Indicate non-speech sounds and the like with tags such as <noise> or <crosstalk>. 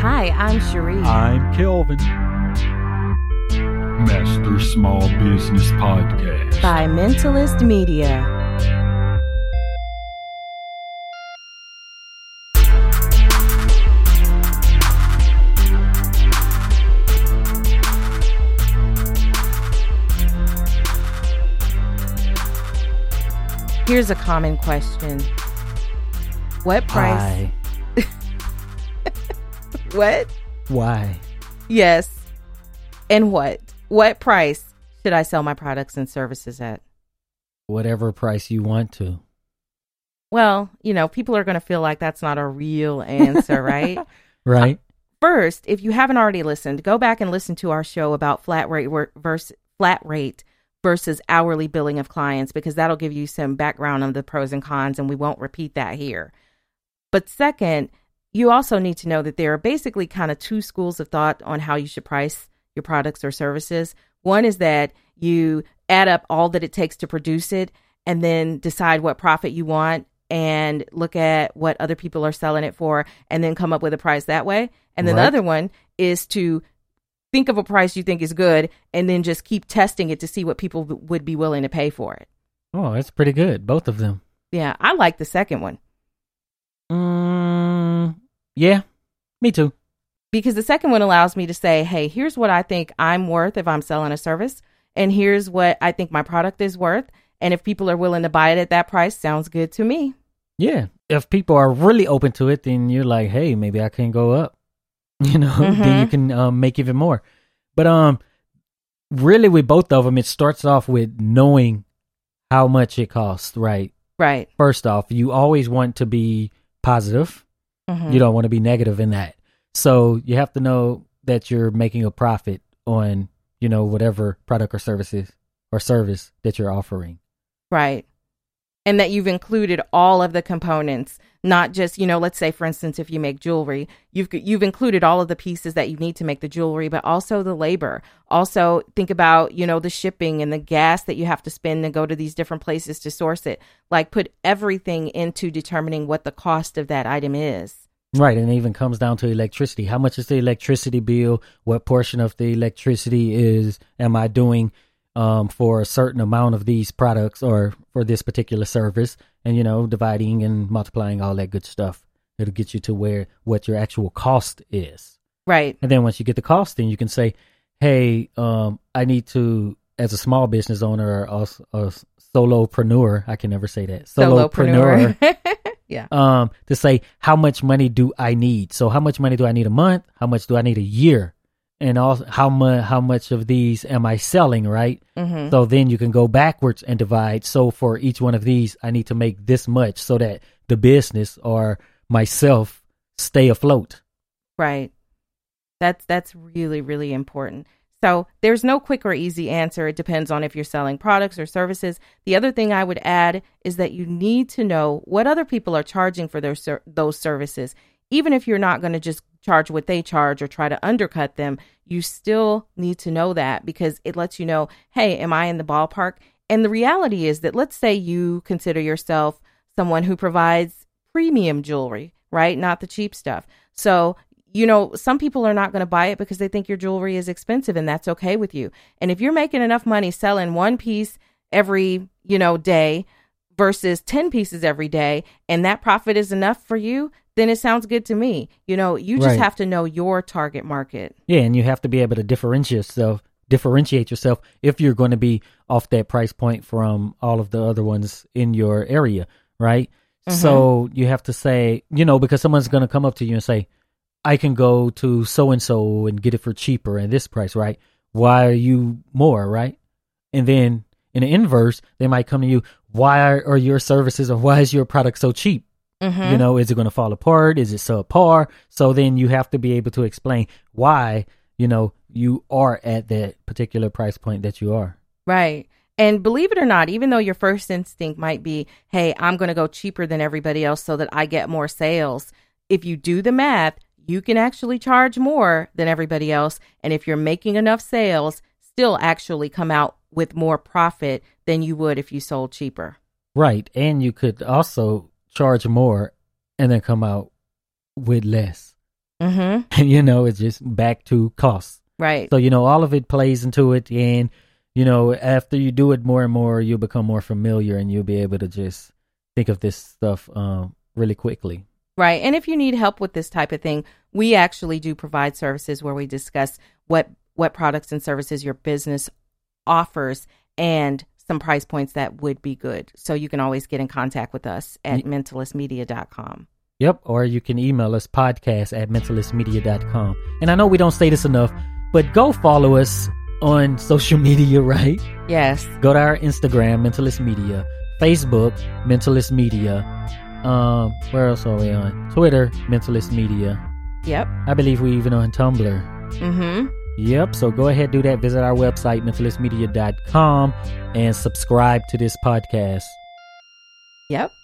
Hi, I'm Cherie. I'm Kelvin. Master Small Business Podcast. by Mentalist Media. Here's a common question. What price? Why? What? Why? Yes. And what? What price should I sell my products and services at? Whatever price you want to. Well, you know, people are going to feel like that's not a real answer, right? <laughs> Right? Uh, first, if you haven't already listened, go back and listen to our show about flat rate versus flat rate versus hourly billing of clients because that'll give you some background on the pros and cons and we won't repeat that here. But second, you also need to know that there are basically kind of two schools of thought on how you should price your products or services. One is that you add up all that it takes to produce it and then decide what profit you want and look at what other people are selling it for and then come up with a price that way. And then the other one is to think of a price you think is good and then just keep testing it to see what people w- would be willing to pay for it. Oh, that's pretty good. Both of them. Yeah, I like the second one Mm, yeah, me too. because the second one allows me to say, hey, here's what I think I'm worth if I'm selling a service, and here's what I think my product is worth. And if people are willing to buy it at that price, sounds good to me. Yeah. If people are really open to it, then you're like, hey, maybe I can go up. <laughs> You know, then you can um, make even more. But um, really, with both of them, it starts off with knowing how much it costs. Right. Right. First off, you always want to be positive. Mhm. You don't want to be negative in that. So you have to know that you're making a profit on, you know, whatever product or services or service that you're offering. Right. And that you've included all of the components, not just, you know, let's say for instance if you make jewelry, you've you've included all of the pieces that you need to make the jewelry, but also the labor. Also think about, you know, the shipping and the gas that you have to spend and go to these different places to source it. Like put everything into determining what the cost of that item is. Right, and it even comes down to electricity. How much is the electricity bill? What portion of the electricity is am I doing um, for a certain amount of these products or for this particular service? And you know, dividing and multiplying all that good stuff. It'll get you to where what your actual cost is. Right. And then once you get the cost, then you can say, "Hey, um, I need to, as a small business owner or a, a solopreneur, I can never say that Solopreneur. <laughs> yeah. um, to say how much money do I need? So how much money do I need a month? How much do I need a year? And also how much how much of these am I selling? Right. Mhm. So then you can go backwards and divide. So for each one of these, I need to make this much so that the business or myself stay afloat. Right. That's that's really really important. So there's no quick or easy answer. It depends on if you're selling products or services. The other thing I would add is that you need to know what other people are charging for their those services. Even if you're not going to just charge what they charge or try to undercut them, you still need to know that because it lets you know, hey, am I in the ballpark? And the reality is that let's say you consider yourself someone who provides premium jewelry, right? Not the cheap stuff. So, you know, some people are not going to buy it because they think your jewelry is expensive and that's okay with you. And if you're making enough money selling one piece every, you know, day versus 10 pieces every day and that profit is enough for you, then it sounds good to me. You know, you just Right. have to know your target market. Yeah, and you have to be able to differentiate yourself, differentiate yourself if you're going to be off that price point from all of the other ones in your area, right? Mm-hmm. So you have to say, you know, because someone's going to come up to you and say, "I can go to so and so and get it for cheaper at this price, right? Why are you more, right?" And then in the inverse, they might come to you, "Why are, are your services or why is your product so cheap?" Mhm. You know, is it going to fall apart? Is it subpar? So then you have to be able to explain why, you know, you are at that particular price point that you are. Right. And believe it or not, even though your first instinct might be, hey, I'm going to go cheaper than everybody else so that I get more sales, if you do the math, you can actually charge more than everybody else. And if you're making enough sales, still actually come out with more profit than you would if you sold cheaper. Right. And you could also charge more and then come out with less. Mm-hmm. <laughs> you know, it's just back to costs. Right. So, you know, all of it plays into it. And, you know, after you do it more and more, you'll become more familiar and you'll be able to just think of this stuff um, really quickly. Right. And if you need help with this type of thing, we actually do provide services where we discuss what what products and services your business offers and some price points that would be good. So you can always get in contact with us at mentalistmedia.com. Yep. Or you can email us podcast at mentalistmedia.com. And I know we don't say this enough, but go follow us on social media, right? Yes. Go to our Instagram, Mentalist Media, Facebook, Mentalist Media. Um, where else are we on? Twitter, Mentalist Media. Yep. I believe we even on Tumblr. Mm-hmm. Yep. So go ahead, do that. Visit our website, mentalistmedia.com, and subscribe to this podcast. Yep.